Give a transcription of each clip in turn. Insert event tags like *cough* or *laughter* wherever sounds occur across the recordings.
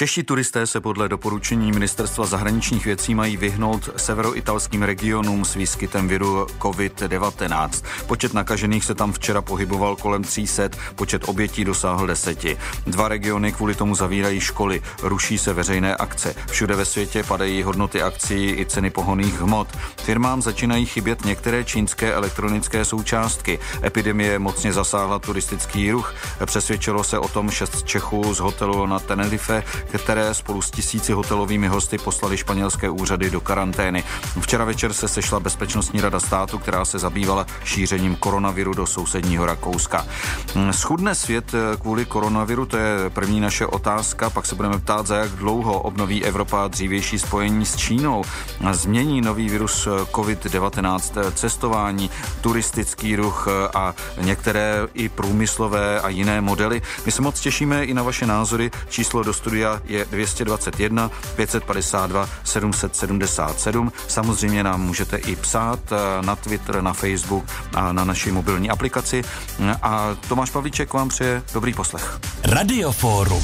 Čeští turisté se podle doporučení Ministerstva zahraničních věcí mají vyhnout severoitalským regionům s výskytem viru COVID-19. Počet nakažených se tam včera pohyboval kolem 300, počet obětí dosáhl deseti. Dva regiony kvůli tomu zavírají školy, ruší se veřejné akce. Všude ve světě padají hodnoty akcí i ceny pohoných hmot. Firmám začínají chybět některé čínské elektronické součástky. Epidemie mocně zasáhla turistický ruch. Přesvědčilo se o tom šest Čechů z hotelu na Tenerife, které spolu s tisíci hotelovými hosty poslali španělské úřady do karantény. Včera večer se sešla Bezpečnostní rada státu, která se zabývala šířením koronaviru do sousedního Rakouska. Schudne svět kvůli koronaviru, to je první naše otázka, pak se budeme ptát, za jak dlouho obnoví Evropa dřívější spojení s Čínou. Změní nový virus COVID-19 cestování, turistický ruch a některé i průmyslové a jiné modely. My se moc těšíme i na vaše názory. Číslo do studia je 221 552 777. Samozřejmě nám můžete i psát eh, na Twitter, na Facebook a na naší mobilní aplikaci. A Tomáš Pavlíček vám přeje dobrý poslech. Radioforum.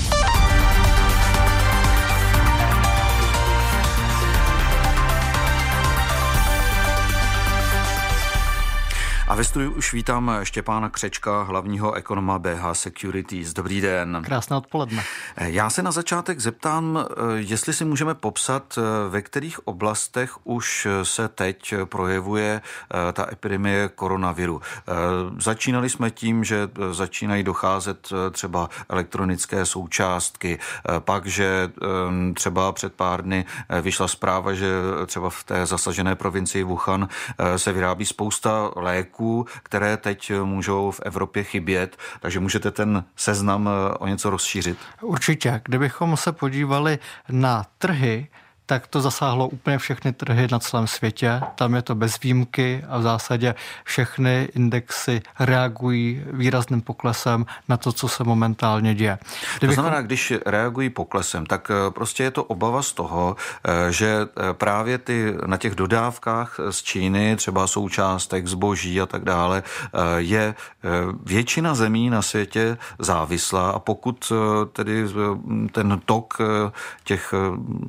A ve studiu už vítám Štěpána Křečka, hlavního ekonoma BH Securities. Dobrý den. Krásné odpoledne. Já se na začátek zeptám, jestli si můžeme popsat, ve kterých oblastech už se teď projevuje eh, ta epidemie koronaviru. Eh, začínali jsme tím, že začínají docházet eh, třeba elektronické součástky, pak, že třeba před pár dny vyšla zpráva, že třeba v té zasažené provincii Wuhan se vyrábí spousta léků, léků, které teď můžou v Evropě chybět, takže můžete ten seznam eh, o něco rozšířit? Určitě. Kdybychom se podívali na trhy, tak to zasáhlo úplně všechny trhy na celém světě. Tam je to bez výjimky a v zásadě všechny indexy reagují výrazným poklesem na to, co se momentálně děje. Kdybychom... To znamená, když reagují poklesem, tak eh, prostě je to obava z toho, eh, že eh, právě ty na těch dodávkách z Číny, třeba součástek zboží a tak dále, je většina zemí na světě závislá a pokud tedy ten tok těch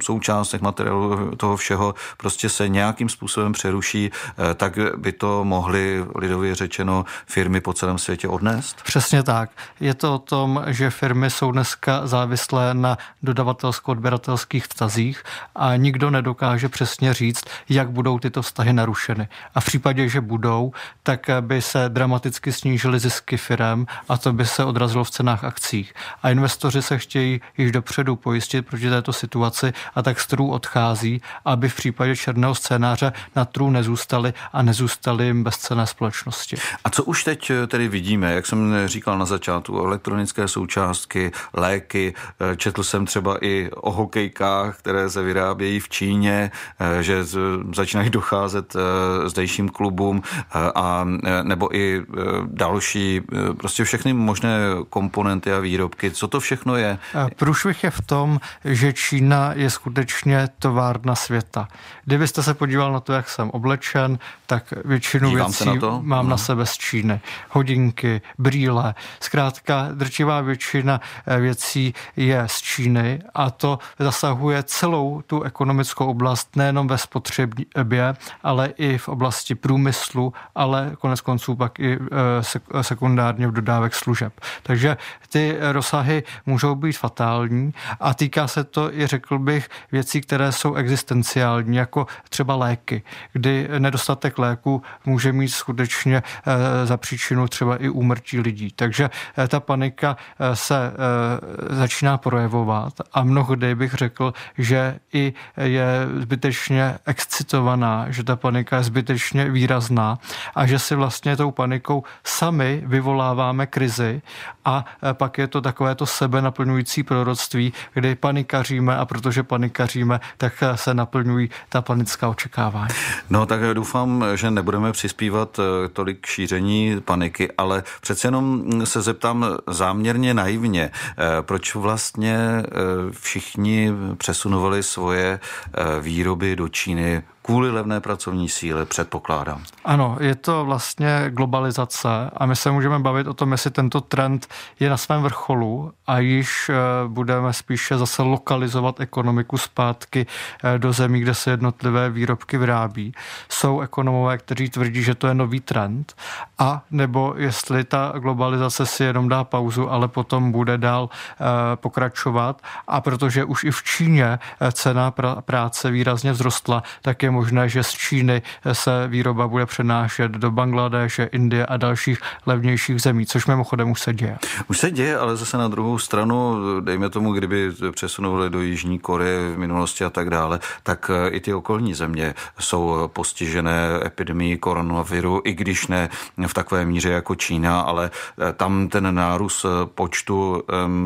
součástek materiálu toho všeho prostě se nějakým způsobem přeruší, eh, tak by to mohly lidově řečeno firmy po celém světě odnést? Přesně tak. Je to o tom, že firmy jsou dneska závislé na dodavatelsko-odběratelských vztazích a nikdo nedokáže přesně říct, jak budou tyto vztahy narušeny. A v případě, že budou, tak by se dramaticky snížily zisky firm a to by se odrazilo v cenách akcích. A investoři se chtějí již dopředu pojistit proti této situaci a tak z trů odchází, aby v případě černého scénáře na trů nezůstali a nezůstali jim bezcené společnosti. A co už teď eh, tedy vidíme, jak jsem říkal na začátku, elektronické součástky, léky, eh, četl jsem třeba i o hokejkách, které se vyrábějí v Číně, eh, že začínají docházet zdejším klubům a nebo i další, prostě všechny možné komponenty a výrobky. Co to všechno je? Průšvih je v tom, že Čína je skutečně továrna světa. Kdybyste se podíval na to, jak jsem oblečen, tak většinu Dívám věcí na to. mám hmm. na mhm. sebe z Číny. Hodinky, brýle, zkrátka drtivá většina eh, věcí je z Číny a to zasahuje celou tu ekonomickou oblast, nejenom ve spotřebě, ale i v oblasti průmyslu, ale konec konců pak i eh, sekundárně v dodávek služeb. Takže ty rozsahy můžou být fatální a týká se to i, řekl bych, věcí, které jsou existenciální, jako třeba léky, kdy nedostatek léku může mít skutečně eh, za příčinu třeba i úmrtí lidí. Takže eh, ta panika eh, se začíná projevovat a mnohdy bych řekl, že i je zbytečně excitovaná, že ta panika je zbytečně výrazná a že si vlastně tou panikou sami vyvoláváme krizi a pak je to takové to sebe naplňující proroctví, kdy panikaříme a protože panikaříme, tak se naplňují ta panická očekávání. No tak doufám, že nebudeme přispívat eh, tolik šíření paniky, ale přece jenom se zeptám záměrně naivně, eh, proč vlastně eh, všichni přesunovali svoje výroby do Číny kvůli levné pracovní síle, předpokládám. Ano, je to vlastně globalizace a my se můžeme bavit o tom, jestli tento trend je na svém vrcholu a již eh, budeme spíše zase lokalizovat ekonomiku zpátky eh, do zemí, kde se jednotlivé výrobky vyrábí. Jsou ekonomové, kteří tvrdí, že to je nový trend a nebo jestli ta globalizace si jenom dá pauzu, ale potom bude dál eh, pokračovat a protože už i v Číně cena práce výrazně vzrostla, tak je možné, že z Číny se výroba bude přenášet do Bangladeše, Indie a dalších levnějších zemí, což mimochodem už se děje. Už se děje, ale zase na druhou stranu, dejme tomu, kdyby přesunuli do Jižní Koreje v minulosti a tak dále, tak eh, i ty okolní země jsou postižené epidemii koronaviru, i když ne v takové míře jako Čína, ale eh, tam ten nárůst eh, počtu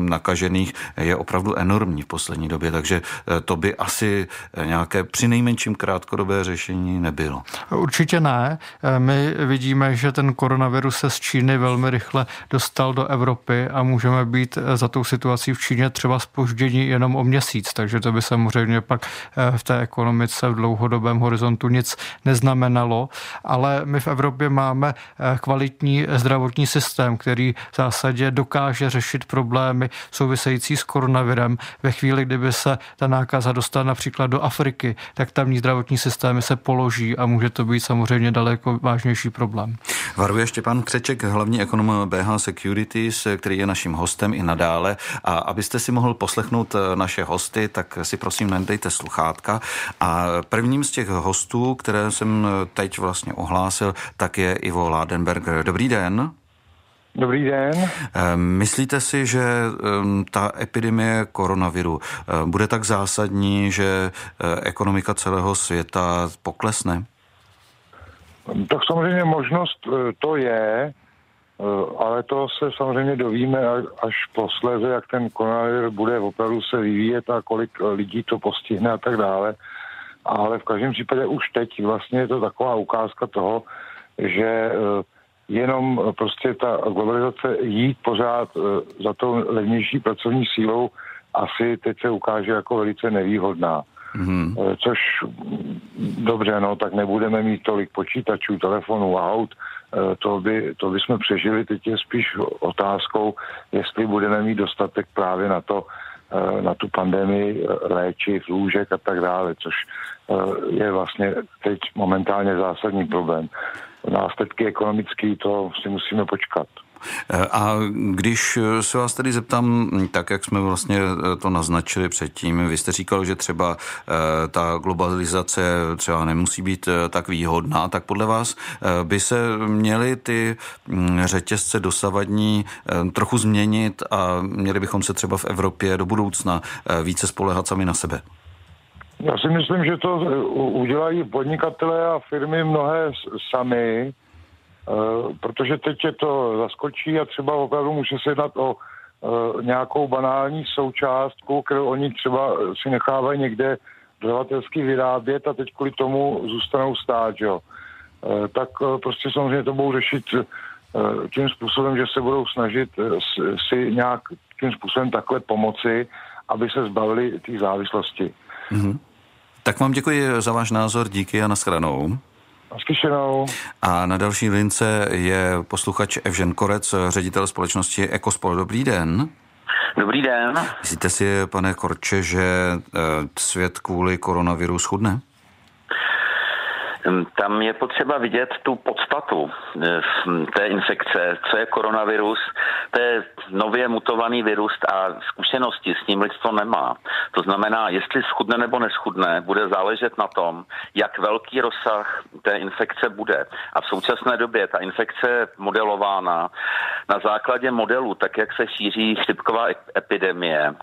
nakažených je opravdu enormní v poslední době, takže to by asi nějaké přinejmenším krátkodobé řešení nebylo. Určitě ne. My vidíme, že ten koronavirus se z Číny velmi rychle dostal do Evropy a můžeme být za tou situací v Číně třeba spoždění jenom o měsíc, takže to by samozřejmě pak eh, v té ekonomice v dlouhodobém horizontu nic neznamenalo, ale my v Evropě máme kvalitní zdravotní systém, který v zásadě dokáže řešit problémy související s koronavirem. Ve chvíli, kdyby se ta nákaza dostala například do Afriky, tak tamní zdravotní systémy se položí a může to být samozřejmě daleko vážnější problém. Varuje Štěpán Křeček, hlavní ekonom BH Securities, který je naším hostem i nadále. A abyste si mohl poslechnout eh, naše hosty, tak si prosím nedejte sluchátka. A prvním z těch hostů, které jsem eh, teď vlastně ohlásil, tak je Ivo Ládenberger. Dobrý den. Dobrý den. Eh, myslíte si, že ehm, ta epidemie koronaviru bude tak zásadní, že ekonomika celého světa poklesne? Tak samozřejmě možnost to je, Eh, ale to se samozřejmě dovíme až posléze, jak ten koronavir bude opravdu se vyvíjet a kolik eh, lidí to postihne a tak dále. Ale v každém případě už teď vlastně je to taková ukázka toho, že eh, jenom prostě ta globalizace jít pořád za tou levnější pracovní sílou asi teď se ukáže jako velice nevýhodná. Mm-hmm. Což mm, dobře, no, tak nebudeme mít tolik počítačů, telefonů a aut, Eh, to by, to by jsme přežili. Teď je spíš otázkou, jestli budeme mít dostatek právě na to, eh, na tu pandemii eh, léčiv, lůžek a tak dále, což je vlastně teď momentálně zásadní problém. Následky ekonomický to si musíme počkat. A když se vás tedy zeptám, tak jak jsme vlastně to naznačili předtím, vy jste říkal, že třeba ta globalizace třeba nemusí být tak výhodná, tak podle vás by se měly ty řetězce dosavadní trochu změnit a měli bychom se třeba v Evropě do budoucna více spolehat sami na sebe? Já si myslím, že to udělají podnikatelé a firmy mnohé sami, Eh, protože teď je to zaskočí a třeba opravdu může se jednat o eh, nějakou banální součástku, kterou oni třeba si nechávají někde dodavatelsky vyrábět a teď kvůli tomu zůstanou stát, jo. Eh, tak prostě samozřejmě to budou řešit tím způsobem, že se budou snažit si nějak tím způsobem takhle pomoci, aby se zbavili té závislosti. Mm-hmm. Tak vám děkuji za váš názor, díky a nashledanou. Naslyšenou. A na další lince je posluchač Evžen Korec, ředitel společnosti Ekospol. Dobrý den. Dobrý den. Myslíte si, pane Korče, že eh, svět kvůli koronaviru schudne? Tam je potřeba vidět tu podstatu eh, té infekce, co je koronavirus. To je nově mutovaný virus a zkušenosti s ním lidstvo nemá. To znamená, jestli schudne nebo neschudne, bude záležet na tom, jak velký rozsah té infekce bude. A v současné době ta infekce je modelována na základě modelu, tak jak se šíří chřipková epidemie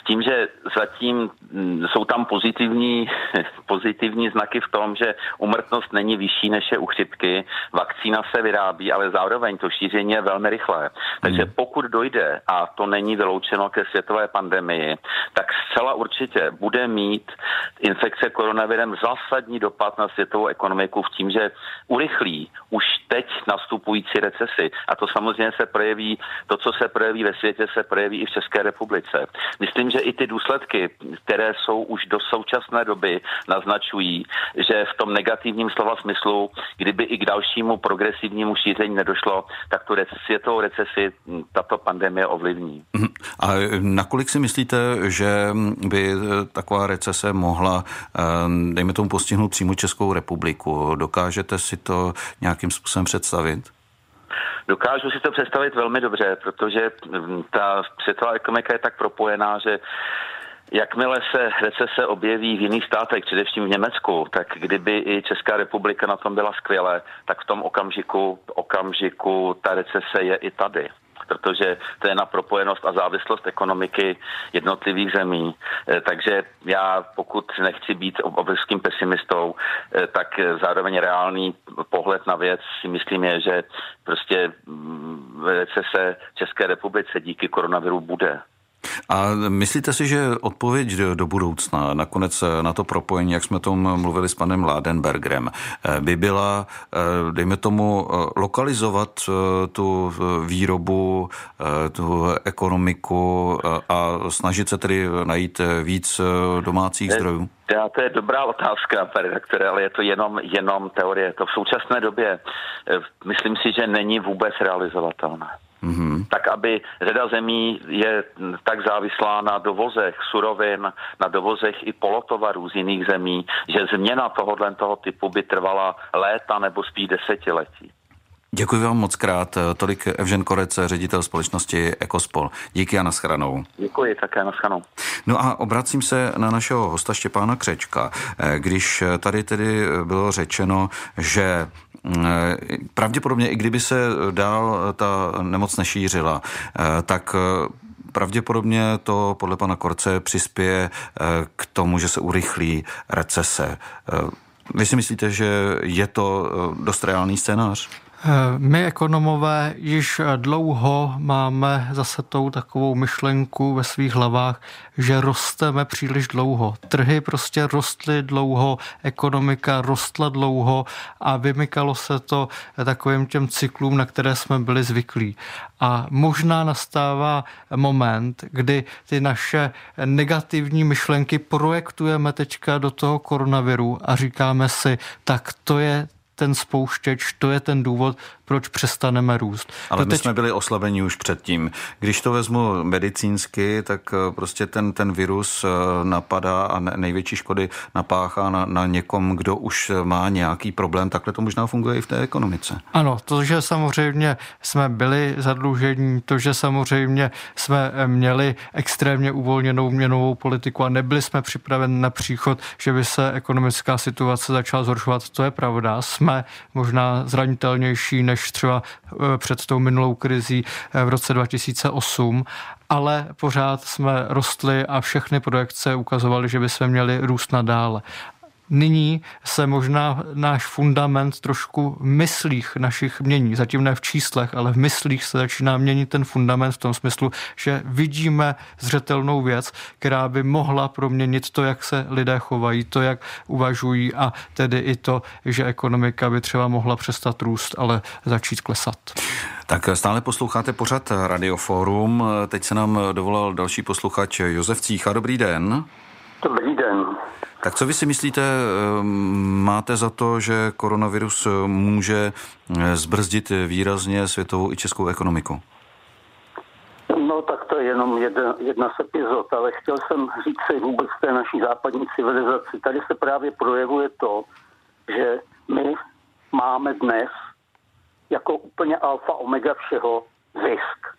s tím, že zatím mm, jsou tam pozitivní, *laughs* pozitivní znaky v tom, že umrtnost není vyšší než je u chřipky, vakcína se vyrábí, ale zároveň to šíření je velmi rychlé. Takže hmm. pokud dojde, a to není vyloučeno ke světové pandemii, tak zcela určitě bude mít infekce koronavirem zásadní dopad na světovou ekonomiku v tím, že urychlí už teď nastupující recesi. A to samozřejmě se projeví, to, co se projeví ve světě, se projeví i v České republice. Myslím, že i ty důsledky, které jsou už do současné doby, naznačují, že v tom negativním slova smyslu, kdyby i k dalšímu progresivnímu šíření nedošlo, tak tu světovou recesi tato pandemie ovlivní. Mhm. A nakolik si myslíte, že by taková recese mohla, eh, dejme tomu, postihnout přímo Českou republiku? Dokážete si to nějakým způsobem představit? Dokážu si to představit velmi dobře, protože mm, ta světová ekonomika je tak propojená, že Jakmile se recese objeví v jiných státech, především v Německu, tak kdyby i Česká republika na tom byla skvěle, tak v tom okamžiku, okamžiku ta recese je i tady protože to je na propojenost a závislost ekonomiky jednotlivých zemí. Eh, takže já, pokud nechci být obrovským pesimistou, eh, tak zároveň reálný pohled na věc si myslím je, že prostě mm, recese České republice díky koronaviru bude. A myslíte si, že odpověď do, do budoucna, nakonec na to propojení, jak jsme tom mluvili s panem Ládenbergerem, eh, by byla, eh, dejme tomu, eh, lokalizovat tu výrobu, tu ekonomiku a snažit se tedy najít víc domácích zdrojů? To je dobrá otázka, pane redaktore, ale je to jenom, jenom teorie. To v současné době myslím si, že není vůbec realizovatelné mm-hmm. tak aby řada zemí je tak závislá na dovozech surovin, na dovozech i polotovarů z jiných zemí, že změna tohohle toho typu by trvala léta nebo spíš desetiletí. Děkuji vám moc krát. Tolik Evžen Korec, ředitel společnosti Ekospol. Díky a naschranou. Děkuji, také naschranou. No a obracím se na našeho hosta Štěpána Křečka. Když tady tedy bylo řečeno, že Eh, pravděpodobně, i kdyby se dál ta nemoc nešířila, eh, tak eh, pravděpodobně to podle pana Korce přispěje k tomu, že se urychlí recese. Vy si myslíte, že je to dost reálný scénář? My ekonomové již dlouho máme zase tou takovou myšlenku ve svých hlavách, že rosteme příliš dlouho. Trhy prostě rostly dlouho, ekonomika rostla dlouho a vymykalo se to takovým těm cyklům, na které jsme byli zvyklí. A možná nastává moment, kdy ty naše negativní myšlenky projektujeme teďka do toho koronaviru a říkáme si, tak to je ten spouštěč, to je ten důvod, proč přestaneme růst. Ale Doteď... my jsme byli oslabeni už předtím. Když to vezmu medicínsky, tak eh, prostě ten, ten virus eh, napadá a největší škody napáchá na, na někom, kdo už má nějaký problém. Takhle to možná funguje i v té ekonomice. Ano, to, že samozřejmě jsme byli zadlužení, to, že samozřejmě jsme eh, měli extrémně uvolněnou měnovou politiku a nebyli jsme připraveni na příchod, že by se ekonomická situace začala zhoršovat, to je pravda. Jsme možná zranitelnější než než třeba eh, před tou minulou krizí eh, v roce 2008 ale pořád jsme rostli a všechny projekce ukazovaly, že by jsme měli růst nadále. Nyní se možná náš fundament trošku v myslích našich mění. Zatím ne v číslech, ale v myslích se začíná měnit ten fundament v tom smyslu, že vidíme zřetelnou věc, která by mohla proměnit to, jak se lidé chovají, to, jak uvažují a tedy i to, že ekonomika by třeba mohla přestat růst, ale začít klesat. Tak stále posloucháte pořad Radioforum. Teď se nám dovolal další posluchač Josef Cícha. Dobrý den. Dobrý den. Tak co vy si myslíte, ehm, máte za to, že koronavirus může eh, zbrzdit výrazně světovou i českou ekonomiku? No tak to je jenom jedna, jedna z epizod, ale chtěl jsem říct si vůbec té naší západní civilizaci. Tady se právě projevuje to, že my máme dnes jako úplně alfa omega všeho zisk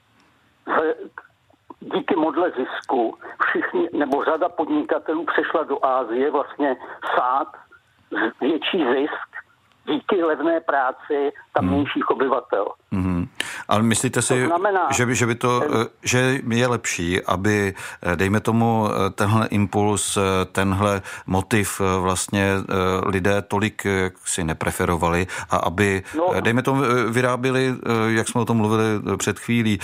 díky modle zisku všichni, nebo řada podnikatelů přešla do Ázie vlastně sát větší zisk díky levné práci tamnějších hmm. obyvatel. Hmm. Ale myslíte si, to znamená, že, by, že by to, eh, že je lepší, aby, eh, dejme tomu, eh, tenhle impuls, tenhle motiv vlastně lidé tolik si nepreferovali a aby, no, dejme tomu, vyráběli, jak jsme o tom mluvili před chvílí,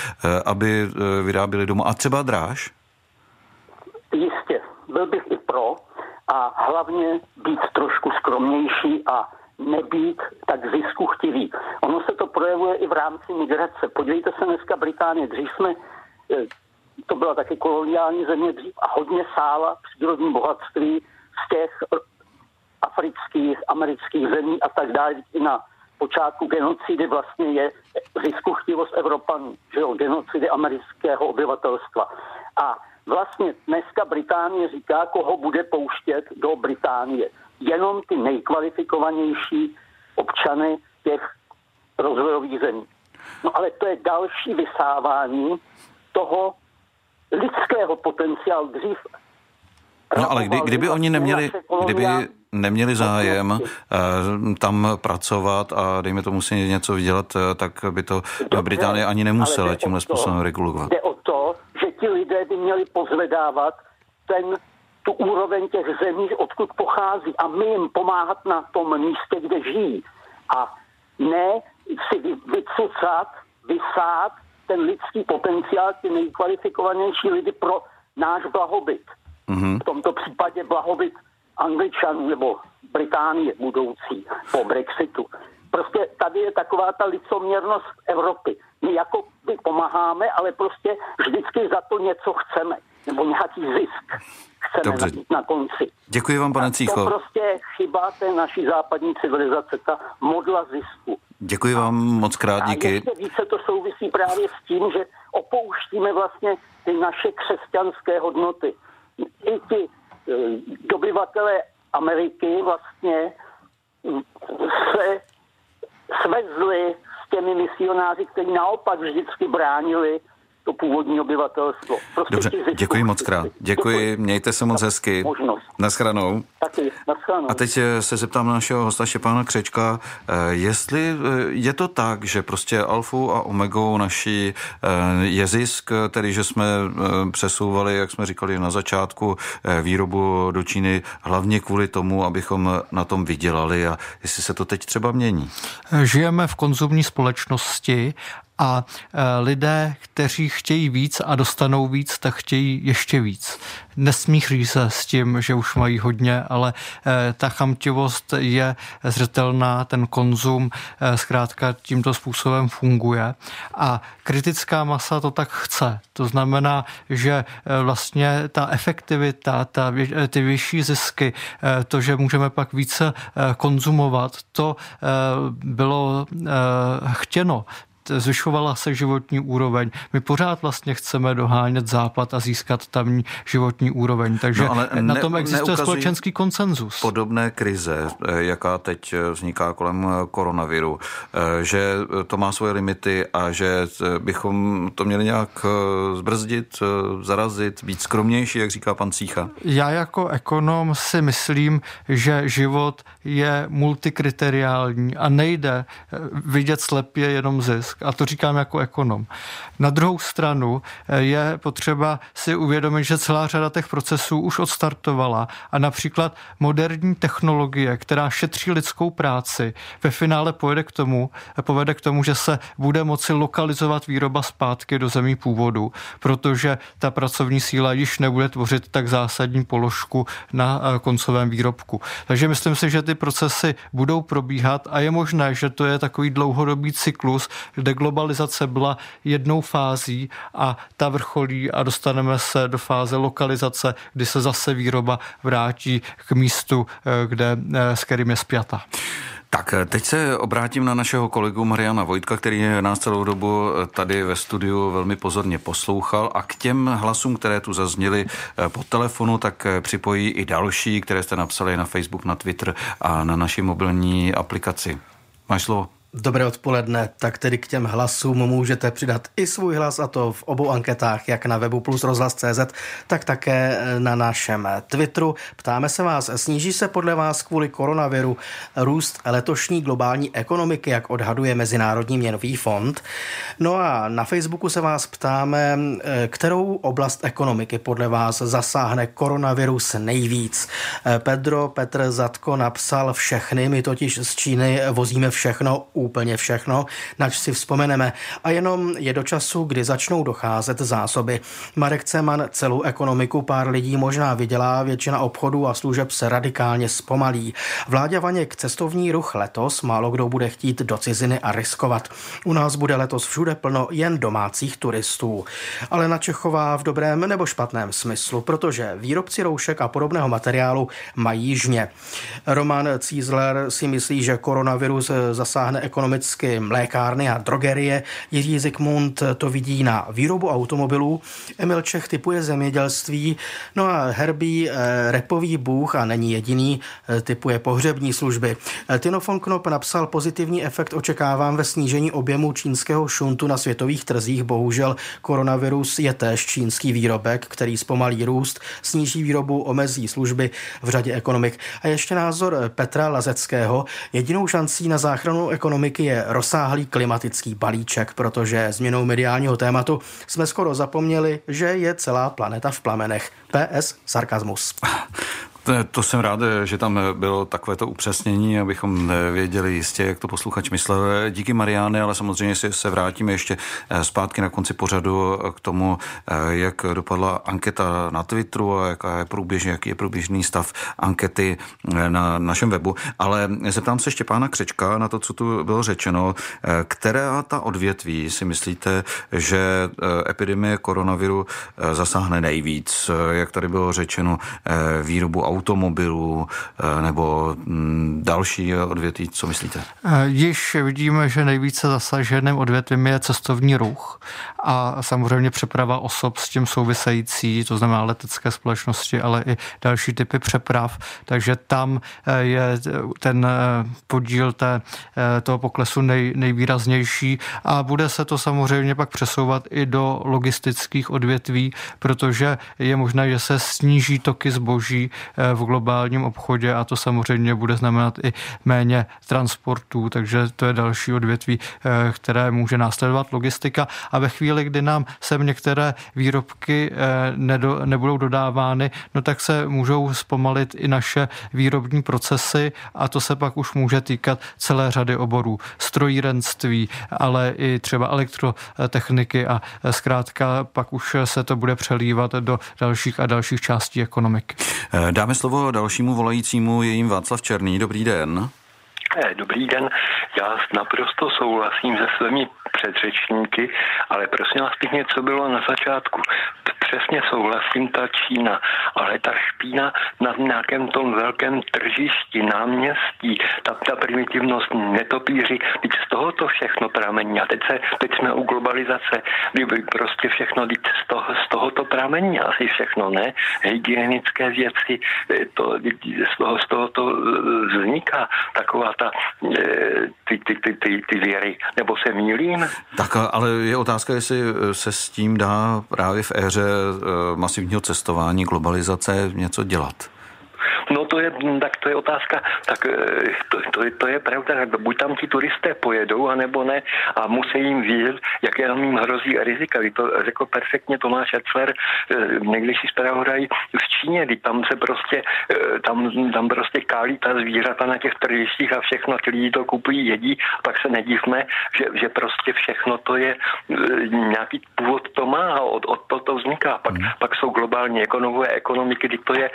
aby vyráběli doma. A třeba dráž? Jistě, byl bych i pro a hlavně být trošku skromnější a nebýt tak zisku chtivý. Ono se to projevuje i v rámci migrace. Podívejte se dneska Británie. Dřív jsme eh, to byla taky koloniální země dřív a hodně sála přírodní bohatství z těch afrických, amerických zemí a tak dále. I na počátku genocidy vlastně je ziskuchtivost Evropanů, že jo, genocidy amerického obyvatelstva. A vlastně dneska Británie říká, koho bude pouštět do Británie. Jenom ty nejkvalifikovanější občany těch rozvojových zemí. No ale to je další vysávání toho lidského potenciálu dřív. No ale kdy, kdyby oni neměli, kdyby neměli zájem uh, tam pracovat a dejme tomu si něco vydělat, uh, tak by to Dobře, Británie ani nemusela tímhle způsobem regulovat. Jde o to, že ti lidé by měli pozvedávat ten tu úroveň těch zemí, odkud pochází a my jim pomáhat na tom místě, kde žijí. A ne si vycucat, vysát ten lidský potenciál, ty nejkvalifikovanější lidi pro náš blahobyt. Mm-hmm. V tomto případě blahobyt Angličanů nebo Británie budoucí po Brexitu. Prostě tady je taková ta licoměrnost Evropy. My jako by pomáháme, ale prostě vždycky za to něco chceme. Nebo nějaký zisk chceme Dobře. na konci. Děkuji vám, pane Cícho. To prostě chyba té naší západní civilizace, ta modla zisku. Děkuji vám moc krát, díky. A ještě více to souvisí právě s tím, že opouštíme vlastně ty naše křesťanské hodnoty. I ti e, dobyvatelé Ameriky vlastně se svezli s těmi misionáři, kteří naopak vždycky bránili to původní obyvatelstvo. Prostě Dobře, děkuji moc krát. Děkuji, děkuji, mějte se moc hezky. Možnost. Naschranou. Taky, naschranou. A teď eh, se zeptám našeho hosta Štěpána Křečka, eh, jestli eh, je to tak, že prostě alfou a omegou naší je zisk, tedy že jsme přesouvali, jak jsme říkali na začátku, výrobu do Číny hlavně kvůli tomu, abychom na tom vydělali a jestli se to teď třeba mění. Žijeme v konzumní společnosti a e, lidé, kteří chtějí víc a dostanou víc, tak chtějí ještě víc. Nesmíří se s tím, že už mají hodně, ale e, ta chamtivost je zřetelná, ten konzum e, zkrátka tímto způsobem funguje a kritická masa to tak chce. To znamená, že vlastně ta efektivita, ta, ty vyšší zisky, to, že můžeme pak více konzumovat, to bylo chtěno zvyšovala se životní úroveň. My pořád vlastně chceme dohánět západ a získat tamní životní úroveň. Takže no, ale na tom existuje společenský konsenzus. Podobné krize, eh, jaká teď eh, vzniká kolem eh, koronaviru, že to má svoje limity a že bychom to měli nějak zbrzdit, zarazit, být skromnější, jak říká pan Cícha. Já jako ekonom si myslím, že život je multikriteriální a nejde vidět slepě jenom zisk. A to říkám jako ekonom. Na druhou stranu eh, je potřeba si uvědomit, že celá řada těch procesů už odstartovala a například moderní technologie, která šetří lidskou práci, ve finále povede k tomu, povede k tomu, že se bude moci lokalizovat výroba zpátky do zemí původu, protože ta pracovní síla již nebude tvořit tak zásadní položku na eh, koncovém výrobku. Takže myslím si, že ty procesy budou probíhat a je možné, že to je takový dlouhodobý cyklus, deglobalizace byla jednou fází a ta vrcholí a dostaneme se do fáze lokalizace, kdy se zase výroba vrátí k místu, eh, kde, eh, s kterým je spjata. Tak eh, teď se obrátím na našeho kolegu Mariana Vojtka, který nás celou dobu tady ve studiu velmi pozorně poslouchal a k těm hlasům, které tu zazněly po telefonu, tak připojí i další, které jste napsali na Facebook, na Twitter a na naší mobilní aplikaci. Máš slovo. Dobré odpoledne, tak tedy k těm hlasům můžete přidat i svůj hlas a to v obou anketách, jak na webu plus rozhlas.cz, tak také na našem Twitteru. Ptáme se vás, sníží se podle vás kvůli koronaviru růst letošní globální ekonomiky, jak odhaduje Mezinárodní měnový fond? No a na Facebooku se vás ptáme, kterou oblast ekonomiky podle vás zasáhne koronavirus nejvíc? Pedro Petr Zatko napsal všechny, my totiž z Číny vozíme všechno úplně všechno, nač si vzpomeneme, a jenom je do času, kdy začnou docházet zásoby. Marek Ceman celou ekonomiku pár lidí možná vydělá, většina obchodů a služeb se radikálně zpomalí. Vládě Vaněk cestovní ruch letos málo kdo bude chtít do ciziny a riskovat. U nás bude letos všude plno jen domácích turistů. Ale na Čechová v dobrém nebo špatném smyslu, protože výrobci roušek a podobného materiálu mají jižně. Roman Cízler si myslí, že koronavirus zasáhne ekonomicky mlékárny a drogerie. Jiří Zikmund to vidí na výrobu automobilů. Emil Čech typuje zemědělství. No a Herbí, eh, repový bůh a není jediný, eh, typuje pohřební služby. Eh, Tinofon Knop napsal pozitivní efekt očekávám ve snížení objemu čínského šuntu na světových trzích. Bohužel koronavirus je též čínský výrobek, který zpomalí růst, sníží výrobu, omezí služby v řadě ekonomik. A ještě názor Petra Lazeckého. Jedinou šancí na záchranu ekonomiky je rozsáhlý klimatický balíček, protože změnou mediálního tématu jsme skoro zapomněli, že je celá planeta v plamenech. PS sarkazmus. To jsem rád, že tam bylo takovéto upřesnění, abychom věděli jistě, jak to posluchač myslel. Díky Mariány, ale samozřejmě se vrátíme ještě eh, zpátky na konci pořadu k tomu, eh, jak dopadla anketa na Twitteru a jaká je průběžný, jaký je průběžný stav ankety eh, na našem webu. Ale zeptám se Štěpána Křečka na to, co tu bylo řečeno. Která ta odvětví si myslíte, že epidemie koronaviru zasáhne nejvíc? Jak tady bylo řečeno, výrobu automobilů eh, nebo mm, další odvětví, co myslíte? Eh, již vidíme, že nejvíce zasaženým odvětvím je cestovní ruch a samozřejmě přeprava osob s tím související, to znamená letecké společnosti, ale i další typy přeprav. Takže tam eh, je ten podíl té, toho poklesu nej, nejvýraznější a bude se to samozřejmě pak přesouvat i do logistických odvětví, protože je možné, že se sníží toky zboží v globálním obchodě a to samozřejmě bude znamenat i méně transportů, takže to je další odvětví, eh, které může následovat logistika a ve chvíli, kdy nám sem některé výrobky eh, nedo, nebudou dodávány, no tak se můžou zpomalit i naše výrobní procesy a to se pak už může týkat celé řady oborů. Strojírenství, ale i třeba elektrotechniky a eh, zkrátka pak už se to bude přelívat do dalších a dalších částí ekonomiky. Dáme slovo dalšímu volajícímu, je jim Václav Černý. Dobrý den. Eh, dobrý den, já naprosto souhlasím se svými předřečníky, ale prosím vás pěkně, co bylo na začátku. Přesně souhlasím, ta Čína, ale ta špína na nějakém tom velkém tržišti, náměstí, ta, ta primitivnost, netopíři, teď z toho to všechno pramení. A teď, se, teď jsme u globalizace, kdyby prostě všechno teď z, toho, z tohoto pramení asi všechno, ne? Hygienické věci, eh, to, z toho, z toho to eh, vzniká taková ta, ty, ty, ty, ty, ty věry, nebo se mýlím? Tak ale je otázka, jestli se s tím dá právě v éře eh, masivního cestování, globalizace něco dělat. No to je, tak to je otázka, tak eh, to, to, to je pravda, buď tam ti turisté pojedou, anebo ne a musí jim vědět, jaké nám jim hrozí rizika. Vy to řekl perfektně Tomáš Etzler, eh, nejbližší zpravodaj v Číně, kdy tam se prostě, eh, tam, tam prostě kálí ta zvířata na těch tržištích a všechno, ti lidi to kupují, jedí, a pak se nedívme, že, že prostě všechno to je nějaký původ to má a od, od toho to vzniká. Pak, mm. pak jsou globální ekonomové ekonomiky, kdy to je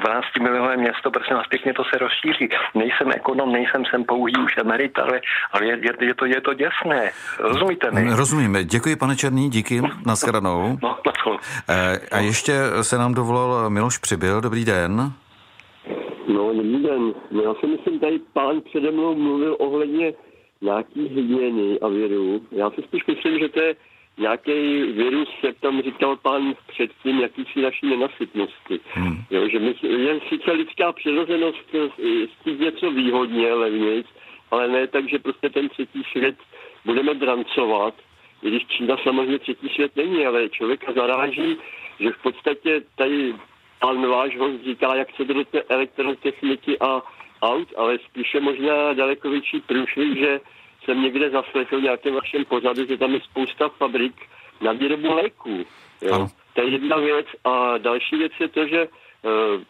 12 milionové město, prosím vás pěkně, to se rozšíří. Nejsem ekonom, nejsem sem pouhý už emerit, ale, ale je, je, je, to, je to děsné. Rozumíte mi? Rozumíme. Děkuji, pane Černý, díky. Naschledanou. *laughs* No, no, e, a ještě se nám dovolal Miloš Přibyl. Dobrý den. No, dobrý den. Já si myslím, tady pán přede mnou mluvil ohledně nějaký hygieny a věru. Já si spíš myslím, že to je nějaký virus, jak tam říkal pan předtím, jakýsi naší nenasytnosti. Hmm. Jo, že my, je sice lidská přirozenost chtít něco výhodně, levnějc, ale ne tak, že prostě ten třetí svět budeme drancovat, i když Čína samozřejmě třetí svět není, ale člověka zaráží, že v podstatě tady pan váš host říká, jak se do té elektrotechniky a aut, ale spíše možná daleko větší průšvih, že jsem někde zaslechl v nějakém vašem pořadu, že tam je spousta fabrik na výrobu léků. Jo? To je jedna věc. A další věc je to, že uh,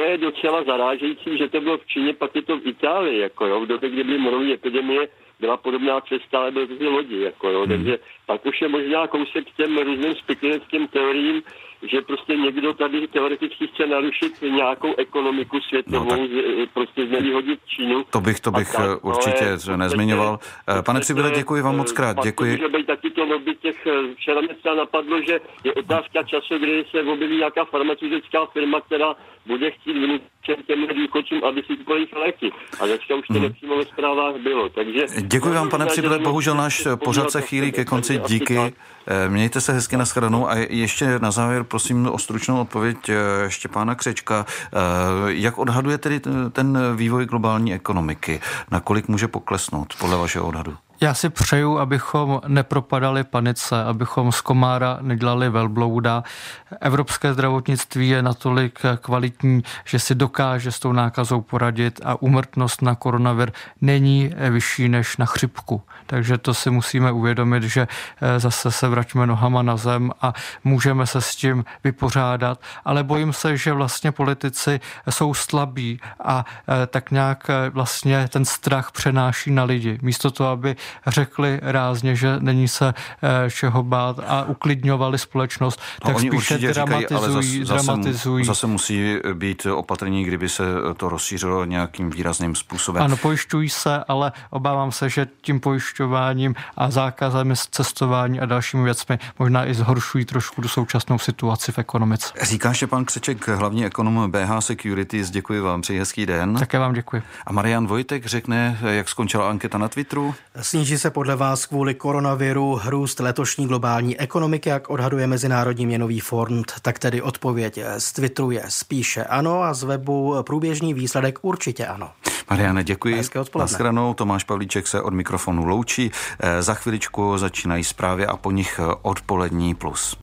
je docela zarážející, že to bylo v Číně, pak je to v Itálii, jako jo, v době, kdy byly morovní epidemie, byla podobná cesta, ale byly to lodi, jako jo, hmm. takže pak už je možná kousek k těm různým spekulativním teoriím, že prostě někdo tady teoreticky chce narušit nějakou ekonomiku světovou, no, tak... prostě znevýhodit Čínu. To bych, to bych tak, eh, určitě ale, nezmiňoval. Eh, Pane Přibyle, děkuji vám moc krát. Děkuji. Může být taky to lobby těch, eh, včera mě třeba napadlo, že je otázka času, kdy se objeví nějaká farmaceutická firma, která bude chtít vynutit těm důchodcům, aby si kupovali léky. A dneska už to hmm. nepřímo ve zprávách bylo. Takže Děkuji vám, pane Přibyle. Bohužel náš pořad se chýlí ke konci. Díky. Mějte se hezky na shledanou a ještě na závěr prosím o stručnou odpověď eh, Štěpána Křečka. Eh, jak odhaduje tedy ten vývoj globální ekonomiky? Nakolik může poklesnout podle vašeho odhadu? Já si přeju, abychom nepropadali panice, abychom z komára nedělali velblouda. Evropské zdravotnictví je natolik kvalitní, že si dokáže s tou nákazou poradit a umrtnost na koronavir není vyšší než na chřipku. Takže to si musíme uvědomit, že eh, zase se vraťme nohama na zem a můžeme se s tím vypořádat. Ale bojím se, že vlastně politici jsou slabí a eh, tak nějak eh, vlastně ten strach přenáší na lidi. Místo toho, aby řekli rázně, že není se eh, čeho bát a uklidňovali společnost, no, tak spíše dramatizují, říkají, ale zase, dramatizují. Zase, zase musí být opatrní, kdyby se to rozšířilo nějakým výrazným způsobem. Ano, pojišťují se, ale obávám se, že tím pojišťováním a zákazem cestování a dalšími věcmi možná i zhoršují trošku tu současnou situaci v ekonomice. Říká Štěpán Křeček, hlavní ekonom BH Securities. Děkuji vám, přeji hezký den. Také vám děkuji. A Marian Vojtek řekne, jak skončila anketa na Twitteru. Sníží se podle vás kvůli koronaviru růst letošní globální ekonomiky, jak odhaduje Mezinárodní měnový fond, tak tedy odpověď z Twitteru je spíše ano a z webu průběžný výsledek určitě ano. Mariane, děkuji. Hezké odpoledne. Tomáš Pavlíček se od mikrofonu loučí. Eh, za chviličku začínají zprávy a po nich odpolední plus.